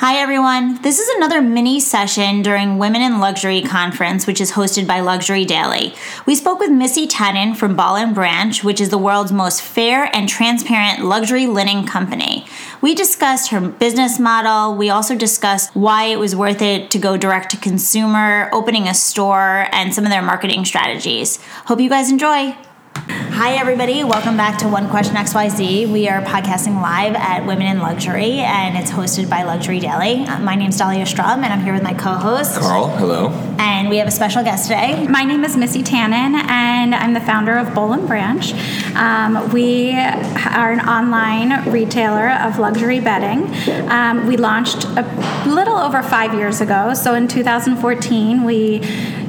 Hi, everyone. This is another mini session during Women in Luxury Conference, which is hosted by Luxury Daily. We spoke with Missy Tannen from Boll and Branch, which is the world's most fair and transparent luxury linen company. We discussed her business model. We also discussed why it was worth it to go direct to consumer, opening a store, and some of their marketing strategies. Hope you guys enjoy. Hi, everybody. Welcome back to One Question XYZ. We are podcasting live at Women in Luxury, and it's hosted by Luxury Daily. My name is Dahlia Strum, and I'm here with my co host. Carl, hello. And we have a special guest today. My name is Missy Tannen, and I'm the founder of Boll and Branch. Um, we are an online retailer of luxury bedding. Um, we launched a little over five years ago. So in 2014, we,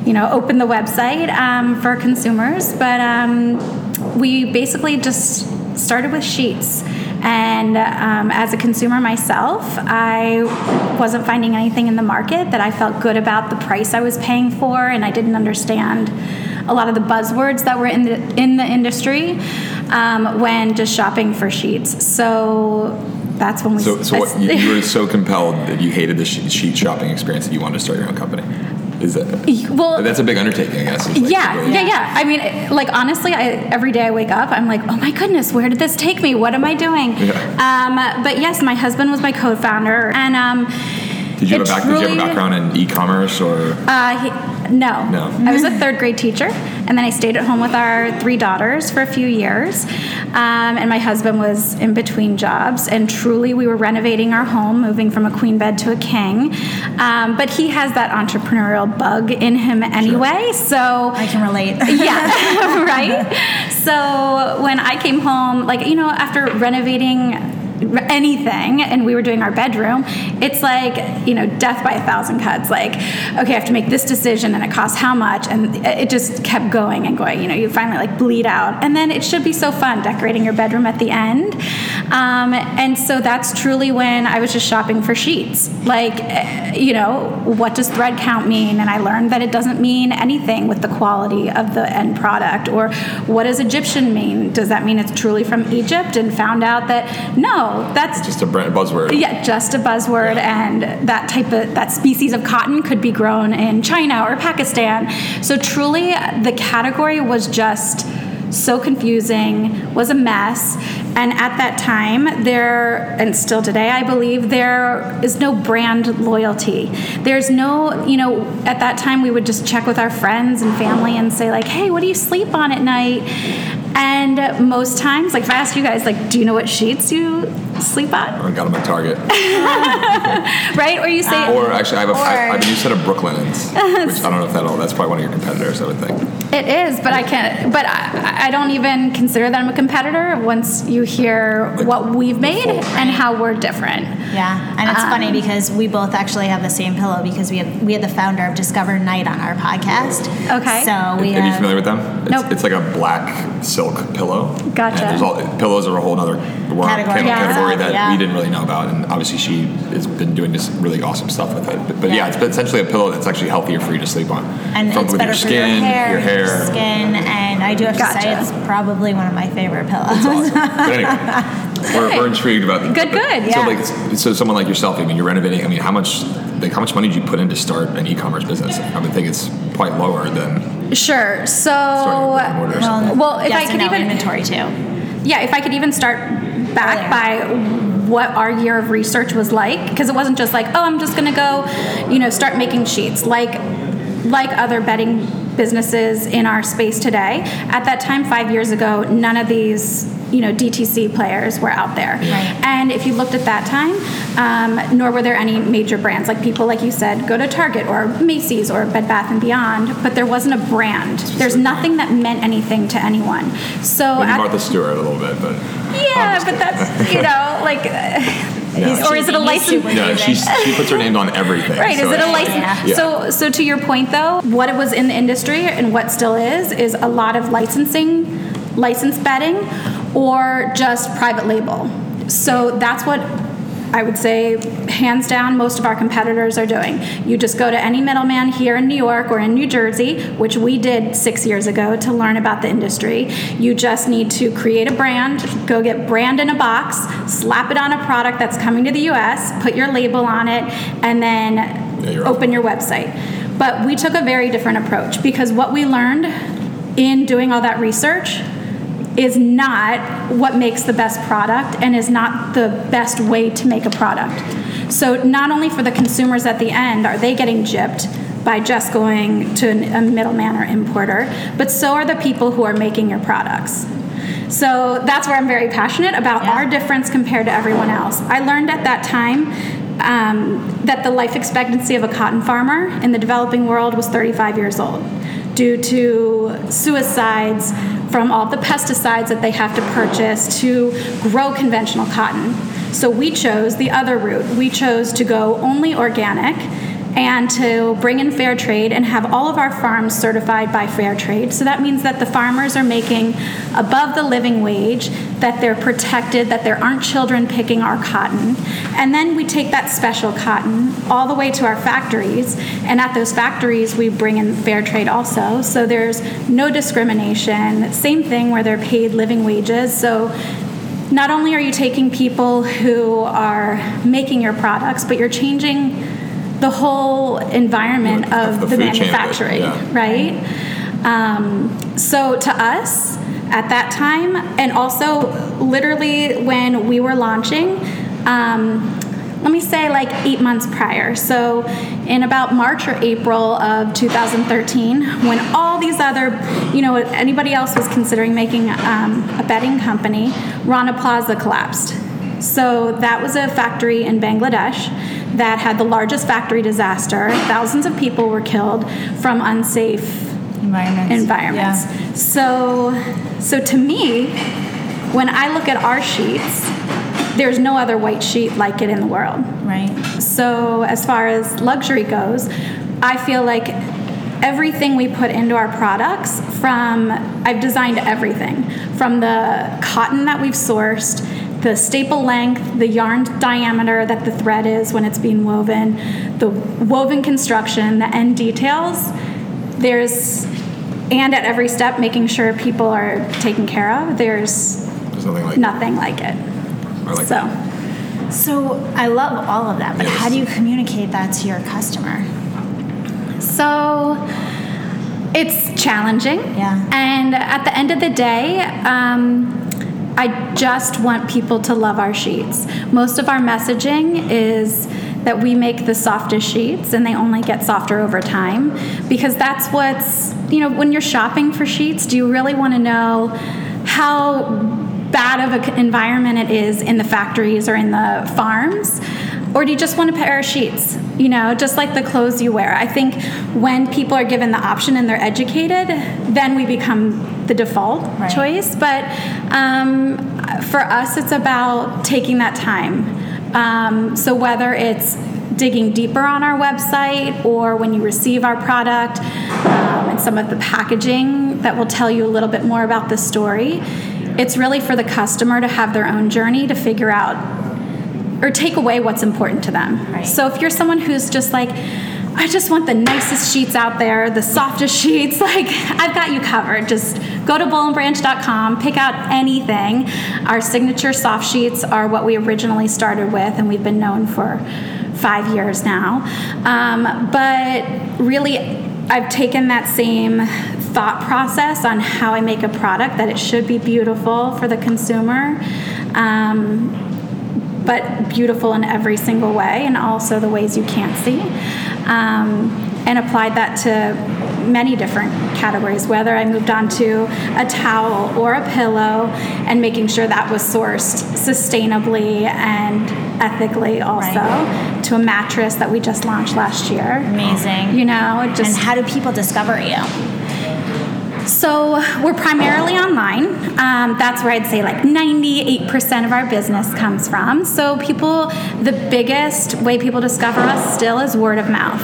you know, open the website um, for consumers, but um, we basically just started with sheets. And um, as a consumer myself, I wasn't finding anything in the market that I felt good about the price I was paying for, and I didn't understand a lot of the buzzwords that were in the in the industry um, when just shopping for sheets. So that's when we. So, so what, you, you were so compelled that you hated the sheet, sheet shopping experience that you wanted to start your own company. Is that well? That's a big undertaking, I guess. like yeah, really- yeah, yeah. I mean, like honestly, I, every day I wake up, I'm like, oh my goodness, where did this take me? What am I doing? Yeah. Um, but yes, my husband was my co-founder, and um, Did you, have it a did you have a background in e-commerce or? Uh, he, no. No. I was a third grade teacher, and then I stayed at home with our three daughters for a few years. Um, and my husband was in between jobs, and truly, we were renovating our home, moving from a queen bed to a king. Um, but he has that entrepreneurial bug in him anyway, so I can relate. yeah, right? So when I came home, like, you know, after renovating anything and we were doing our bedroom, it's like, you know, death by a thousand cuts. Like, okay, I have to make this decision and it costs how much? And it just kept going and going. You know, you finally like bleed out. And then it should be so fun decorating your bedroom at the end. Um, and so that's truly when I was just shopping for sheets. Like, eh, you know, what does thread count mean? And I learned that it doesn't mean anything with the quality of the end product. Or what does Egyptian mean? Does that mean it's truly from Egypt? And found out that no, that's Just a brand buzzword. yeah, just a buzzword, and that type of that species of cotton could be grown in China or Pakistan. So truly, the category was just so confusing, was a mess, and at that time, there and still today, I believe there is no brand loyalty. There's no, you know, at that time we would just check with our friends and family and say like, "Hey, what do you sleep on at night?" And most times, like if I ask you guys, like, do you know what sheets you sleep on? I got them at Target. right? Or you say, Or actually, I have a, I, I Or- have a new set of Brooklinen's, which I don't know if that'll, that's probably one of your competitors, I would think. it is, but I can't, but I, I don't even consider them a competitor once you hear Like what we've made and how we're different. Yeah, and it's funny Um, because we both actually have the same pillow because we have we had the founder of Discover Night on our podcast. Okay. So we Are you familiar with them? It's, Nope. it's like a black silk pillow. Gotcha. And all, pillows are a whole other Category. category, Yeah. category that Yeah. we didn't really know about, and obviously she has been doing this really awesome stuff with it. But, but yeah. Yeah. it's essentially a pillow that's actually healthier for you to sleep on. and From- it's with better your for your hair, your hair. skin, and I do have to say it's probably one of my favorite pillows. It's awesome. but anyway, we're, we're intrigued about Good, good, So yeah. like, so someone like yourself, I mean, you're renovating. I mean, how much, like, how much money did you put in to start an e-commerce business? I would think it's quite lower than Sure. So, starting a brick and mortar or something. well, if yes I could no, even inventory too. yeah, if I could even start back by what our year of research was like, because it wasn't just like, oh, I'm just gonna go, you know, start making sheets. Like, like other bedding businesses in our space today, at that time, five years ago, none of these, you know, DTC players were out there. Right. And if you looked at that time, um, nor were there any major brands. Like people, like you said, go to Target or Macy's or Bed Bath and Beyond, but there wasn't a brand. There's nothing that meant anything to anyone. So maybe at- Martha Stewart a little bit, but yeah, but that's you know like, or is it a license? no, she she puts her name on everything. Right, so is it a it's- license? Yeah. So, so to your point though, what it was in the industry and what still is is a lot of licensing, license bedding, or just private label. So that's what I would say, hands down, most of our competitors are doing. You just go to any middleman here in New York or in New Jersey, which we did six years ago to learn about the industry. You just need to create a brand, go get brand in a box, slap it on a product that's coming to the US, put your label on it, and then Yeah, open your website. But we took a very different approach because what we learned in doing all that research is not what makes the best product and is not the best way to make a product. So not only for the consumers at the end are they getting gypped by just going to a middleman or importer, but so are the people who are making your products. So that's where I'm very passionate about Yeah. our difference compared to everyone else. I learned at that time um, that the life expectancy of a cotton farmer in the developing world was 35 years old due to suicides from all the pesticides that they have to purchase to grow conventional cotton. So we chose the other route. We chose to go only organic and to bring in fair trade and have all of our farms certified by fair trade. So that means that the farmers are making above the living wage, that they're protected, that there aren't children picking our cotton. And then we take that special cotton all the way to our factories, and at those factories we bring in fair trade also. So there's no discrimination. Same thing where they're paid living wages. So not only are you taking people who are making your products, but you're changing the whole environment The- of the the, food chain of it, manufacturing, yeah. right? Um, so to us, at that time, and also literally when we were launching, um, let me say like eight months prior. So in about March or April of 2013, when all these other, you know, anybody else was considering making um, a bedding company, Rana Plaza collapsed. So that was a factory in Bangladesh that had the largest factory disaster. Thousands of people were killed from unsafe Environments. environments. Yeah. So, so to me, when I look at our sheets, there's no other white sheet like it in the world. Right. So, as far as luxury goes, I feel like everything we put into our products from I've designed everything from the cotton that we've sourced, the staple length, the yarn diameter that the thread is when it's being woven, the woven construction, the end details. There's and at every step making sure people are taken care of. There's There's nothing like nothing like it. Like so that. So I love all of that, but Yes. how do you communicate that to your customer? So it's challenging. Yeah. And at the end of the day, um, I just want people to love our sheets. Most of our messaging is that we make the softest sheets and they only get softer over time because that's what's, you know, when you're shopping for sheets, do you really want to know how bad of an environment it is in the factories or in the farms? Or do you just want a pair of sheets? You know, just like the clothes you wear. I think when people are given the option and they're educated, then we become the default Right. choice. But um, for us, it's about taking that time. Um, so whether it's digging deeper on our website or when you receive our product um, and some of the packaging that will tell you a little bit more about the story, it's really for the customer to have their own journey to figure out or take away what's important to them. Right. So if you're someone who's just like, I just want the nicest sheets out there, the softest sheets, like I've got you covered. Just go to bollandbranch.com, pick out anything. Our signature soft sheets are what we originally started with, and we've been known for five years now. Um, but really, I've taken that same thought process on how I make a product that it should be beautiful for the consumer. Um, but beautiful in every single way, and also the ways you can't see. Um, and applied that to many different categories, whether I moved on to a towel or a pillow, and making sure that was sourced sustainably and ethically, also Right. to a mattress that we just launched last year. Amazing. You know, just and how do people discover you? So we're primarily online. Um, that's where I'd say like 98% of our business comes from. So people, the biggest way people discover us still is word of mouth.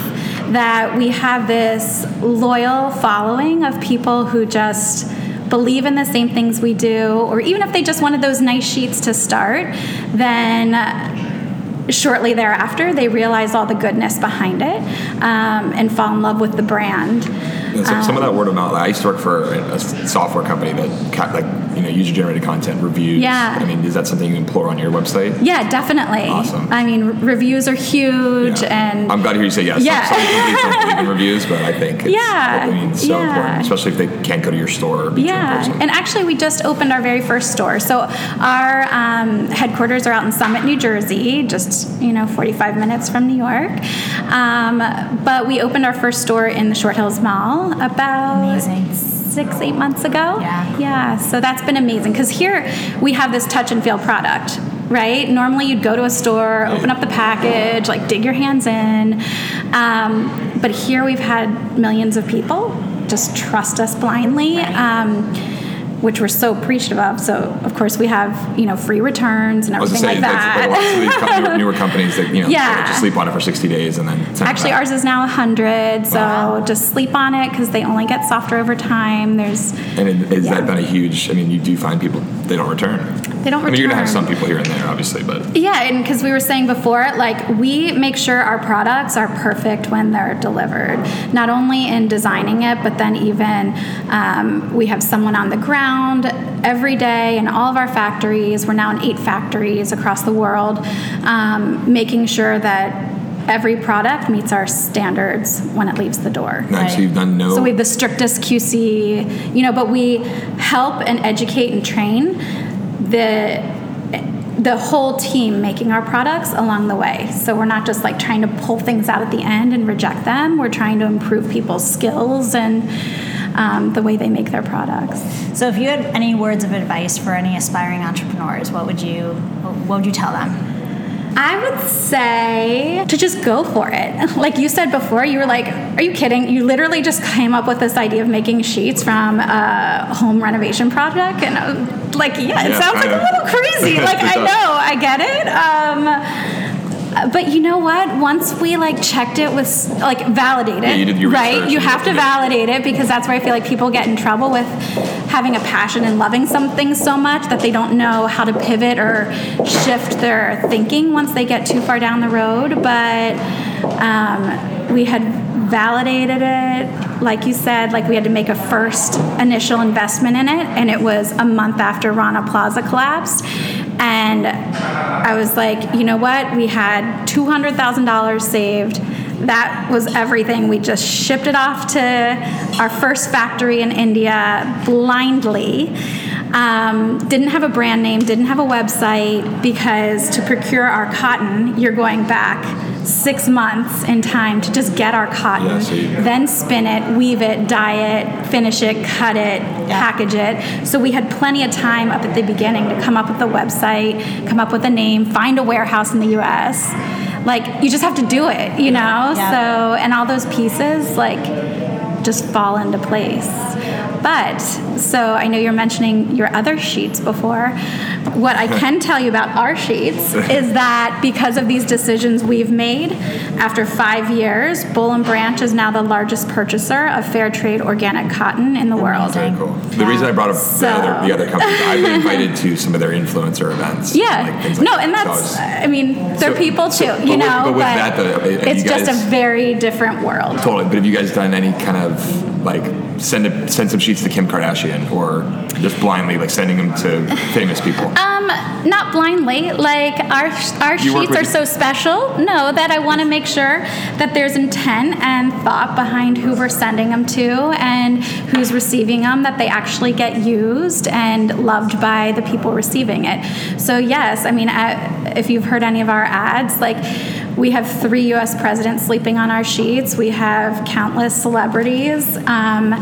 That we have this loyal following of people who just believe in the same things we do, or even if they just wanted those nice sheets to start, then shortly thereafter, they realize all the goodness behind it um, and fall in love with the brand. So, some of that um, word of mouth. I used to work for a, a software company that like you know user generated content reviews. Yeah. I mean, is that something you implore on your website? Yeah, definitely. Awesome. I mean, r- reviews are huge, Yeah. and I'm glad to hear you say yes. Yeah. Some, some don't believe in reviews, but I think it's, Yeah. I mean, so Yeah. important, especially if they can't go to your store or meet Yeah, person. and actually, we just opened our very first store. So our um, headquarters are out in Summit, New Jersey, just you know, 45 minutes from New York. Um, but we opened our first store in the Short Hills Mall about Amazing. Six, eight months ago. Yeah. yeah. So that's been amazing because here we have this touch and feel product. Right? Normally, you'd go to a store, open up the package, like dig your hands in. Um, but here, we've had millions of people just trust us blindly. Right. Um, which we're so appreciative of. So, of course, we have you know free returns and I was everything gonna say, like like a lot of that. newer, newer companies that you know Yeah. just sleep on it for 60 days and then Actually, ours is now 100, so Wow. just sleep on it because they only get softer over time. There's And it, has Yeah. that been a huge? I mean, you do find people they don't return. They don't I mean, you're gonna have some people here and there, obviously, but Yeah, and because we were saying before, like we make sure our products are perfect when they're delivered. Not only in designing it, but then even um, we have someone on the ground every day in all of our factories. We're now in eight factories across the world, um, making sure that every product meets our standards when it leaves the door. nice. So Right. you've done no. So we have the strictest QC, you know, but we help and educate and train the the whole team making our products along the way. So we're not just like trying to pull things out at the end and reject them. We're trying to improve people's skills and um, the way they make their products. So, if you had any words of advice for any aspiring entrepreneurs, what would you what would you tell them? I would say to just go for it. Like you said before, you were like, "Are you kidding?" You literally just came up with this idea of making sheets from a home renovation project, and was like, "Yeah, it Yeah, sounds like a little crazy." Like I know, I get it. Um, but you know what? Once we like checked it with like validated, Yeah, you did your right? You have to looked at it. validate it because that's where I feel like people get in trouble with having a passion and loving something so much that they don't know how to pivot or shift their thinking once they get too far down the road. But um, we had validated it, like you said, like we had to make a first initial investment in it, and it was a month after Rana Plaza collapsed. And I was like, you know what? We had $200,000 saved. That was everything. We just shipped it off to our first factory in India blindly. Um, didn't have a brand name, didn't have a website because to procure our cotton, you're going back six months in time to just get our cotton, Yeah, so then spin it, weave it, dye it, finish it, cut it, package it. So we had plenty of time up at the beginning to come up with a website, come up with a name, find a warehouse in the US. Like you just have to do it, you know? Yeah. So and all those pieces like just fall into place. But so I know you're mentioning your other sheets before. What I can tell you about our sheets is that because of these decisions we've made, after five years, Boll and Branch is now the largest purchaser of fair trade organic cotton in the world. Very cool. The reason I brought up So- the, other, the other companies, I've been invited to some of their influencer events. Yeah. like like no, and So that's, it's- I mean, they're So- people too, but you with- know, but with that, though, it's just a very different world. Totally, but have you guys done any kind of like send a, send some sheets to Kim Kardashian or just blindly like sending them to famous people? Um, not blindly. Like our our You sheets are so special. No, that I want to make sure that there's intent and thought behind who we're sending them to and who's receiving them. That they actually get used and loved by the people receiving it. So yes, I mean, I, if you've heard any of our ads, like. We have three U.S. presidents sleeping on our sheets. We have countless celebrities, um,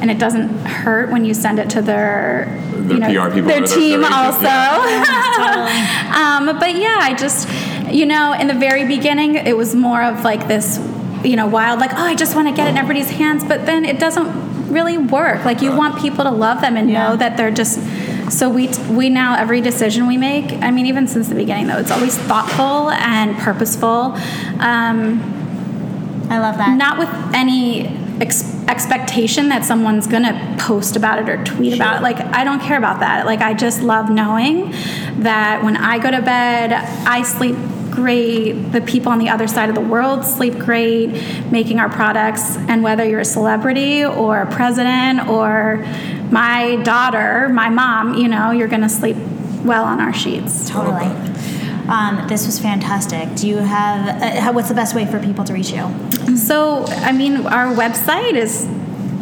and it doesn't hurt when you send it to their, Their you know, PR people their team their agent, also. um, but yeah, I just, you know, in the very beginning, it was more of like this, you know, wild, like, oh, I just want to get it in everybody's hands. But then it doesn't really work. Like, you want people to love them and Yeah. know that they're just. So we we now every decision we make. I mean, even since the beginning though, it's always thoughtful and purposeful. Um, I love that. not with any ex- expectation that someone's gonna post about it or tweet about it. Like, I don't care about that. Like, I just love knowing that when I go to bed, I sleep great. The people on the other side of the world sleep great, making our products. And whether you're a celebrity or a president or my daughter, my mom, you know, you're going to sleep well on our sheets. Totally. Um, this was fantastic. Do you have, uh, how, what's the best way for people to reach you? So, I mean, our website is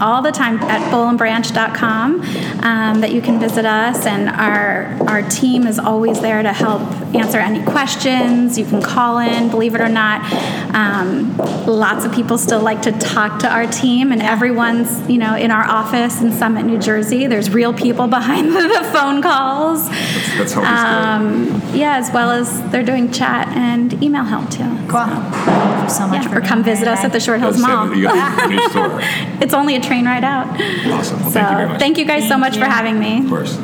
all the time at bollandbranch.com um, that you can visit us. And our our team is always there to help answer any questions. You can call in believe it or not. Um, lots of people still like to talk to our team and everyone's you know in our office in summit new jersey. There's real people behind the phone calls. That's, that's always um, yeah as well as they're doing chat and email help too. Cool. Thank you so much yeah, for or come visit here us at the short hills mall. You got the new store. it's only a train ride out Awesome. Well, so thank you very much. thank you guys so Thank much for having me Of course.